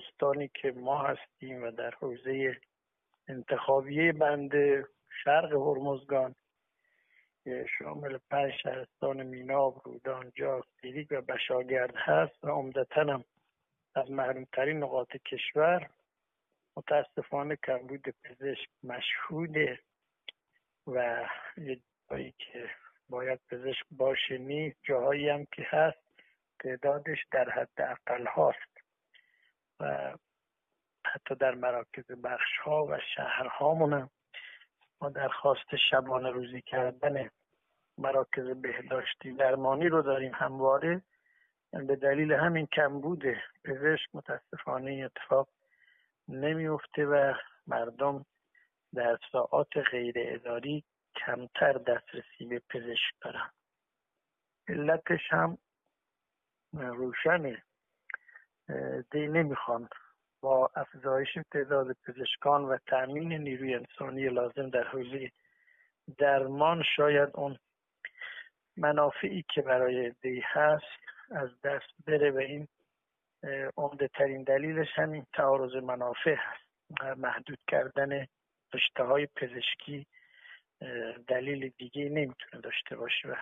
استانی که ما هستیم و در حوزه انتخابی بند شرق هرمزگان شامل پنج شهرستان میناب، رودان، جاز، دیریک و بشاگرد هست و عمدتا هم از محرومترین نقاط کشور متاسفانه کمبود پزشک مشهوده و یه جایی که باید پزشک باشه نیست جاهایی هم که هست تعدادش در حد اقل هاست. و حتی در مراکز بخش ها و شهرهامون هم ما درخواست شبانه روزی کردن مراکز بهداشتی درمانی رو داریم همواره. به دلیل همین کمبود پزشک متاسفانه اتفاق نمیفته و مردم در ساعات غیر اداری کمتر دسترسی به پزشک دارن. علتش هم روشنه. دی نمی‌خوان. با افزایش تعداد پزشکان و تأمین نیروی انسانی لازم در حوزه درمان شاید اون منافعی که برای دی هست از دست بره و این عمده ترین دلیلش همین تعارض منافع هست. محدود کردن رشته های پزشکی دلیل دیگه نمی‌تونه داشته باشه و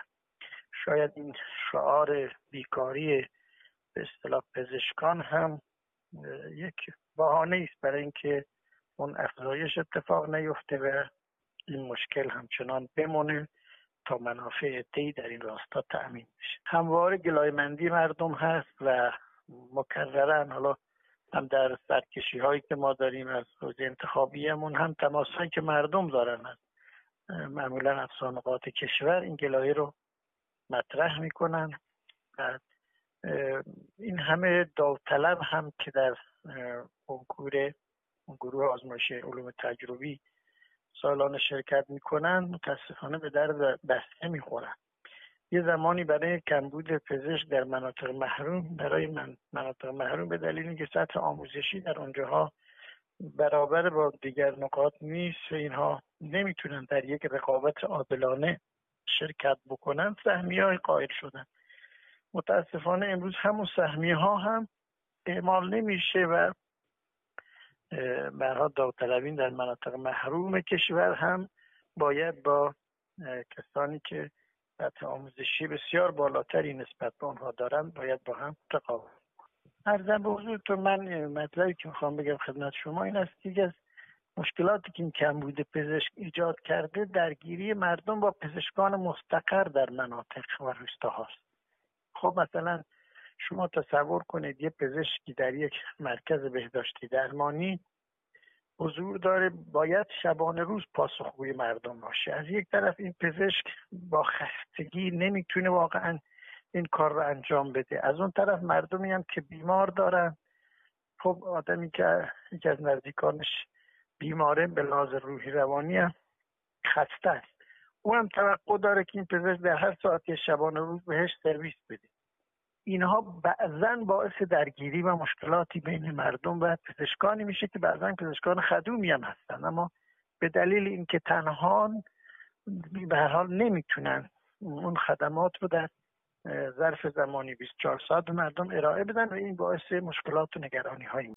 شاید این شعار بیکاری به اصطلاح پزشکان هم یک بهانه است برای اینکه اون افزایش اتفاق نیفته و این مشکل همچنان بمونه تا منافع دی در این راستا تأمین بشه. همواره گلایمندی مردم هست و مکررن حالا هم در سرکشی هایی که ما داریم از حوزه انتخابیمون هم تماس هایی که مردم دارن هست. معمولا افسانقات کشور این گلایه رو مطرح می‌کنن. و این همه داوطلب هم که در کنکور گروه آزمایش علوم تجربی سالانه شرکت می‌کنن متاسفانه به درد بسته می‌خورن یه زمانی برای کمبود پزشک در مناطق محروم برای من مناطق محروم به دلیل اینکه سطح آموزشی در اونجاها برابر با دیگر نقاط نیست و اینها نمی‌تونن در یک رقابت عادلانه شرکت بکنن سهمیه های قائل شدن. متاسفانه امروز همون سهمیه ها هم اعمال نمیشه و برها داوطلبین در مناطق محروم کشور هم باید با کسانی که سطح آموزشی بسیار بالاتری نسبت به آنها دارن باید با هم رقابت ارزم به حضورتون من مطلبی که می‌خوام بگم خدمت شما این است که از مشکلاتی که این کمبود پزشک ایجاد کرده درگیری مردم با پزشکان مستقر در مناطق و هاست خب مثلا شما تصور کنید یه پزشکی در یک مرکز بهداشتی درمانی حضور داره باید شبانه روز پاسخگوی مردم باشه. از یک طرف این پزشک با خستگی نمی‌تونه واقعا این کار رو انجام بده. از اون طرف مردمی هم که بیمار دارن خب آدمی که یکی از نزدیکانش بیماره به لحاظ روحی روانی هم خسته است او هم توقع داره که این پزشک در هر ساعتی شبانه روز بهش سرویس بده. اینها بعضا باعث درگیری و مشکلاتی بین مردم و پزشکانی میشه که بعضا پزشکان خدومی هم هستن. اما به دلیل اینکه تنها به هر حال نمی‌تونن اون خدمات رو در ظرف زمانی 24 ساعت به مردم ارائه بدن و این باعث مشکلات و نگرانی هایی